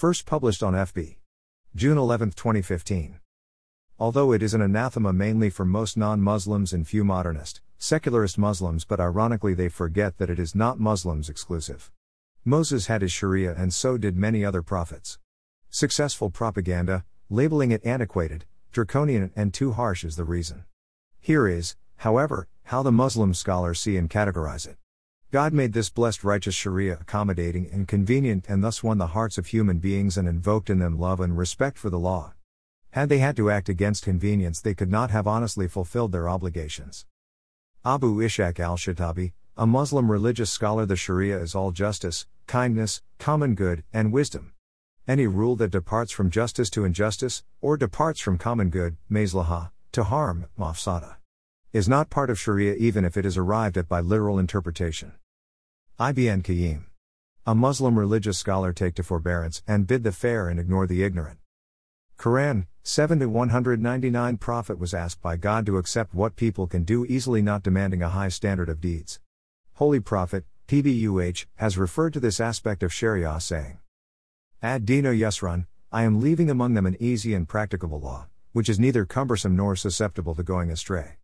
First published on FB. June 11, 2015. Although it is an anathema mainly for most non Muslims and few modernist, secularist Muslims, but ironically they forget that it is not Muslims exclusive. Moses had his Sharia and so did many other prophets. Successful propaganda, labeling it antiquated, draconian, and too harsh is the reason. Here is, however, how the Muslim scholars see and categorize it. God made this blessed righteous Sharia accommodating and convenient and thus won the hearts of human beings and invoked in them love and respect for the law. Had they had to act against convenience, they could not have honestly fulfilled their obligations. Abu Ishaq al Shatibi, a Muslim religious scholar, the Sharia is all justice, kindness, common good, and wisdom. Any rule that departs from justice to injustice, or departs from common good, maslaha, to harm, mafsada, is not part of Sharia even if it is arrived at by literal interpretation. Ibn Qayyim. A Muslim religious scholar take to forbearance and bid the fair and ignore the ignorant. Quran 7 to 199 Prophet was asked by God to accept what people can do easily not demanding a high standard of deeds. Holy Prophet, PBUH, has referred to this aspect of Sharia saying, Ad Dino Yusran, I am leaving among them an easy and practicable law, which is neither cumbersome nor susceptible to going astray.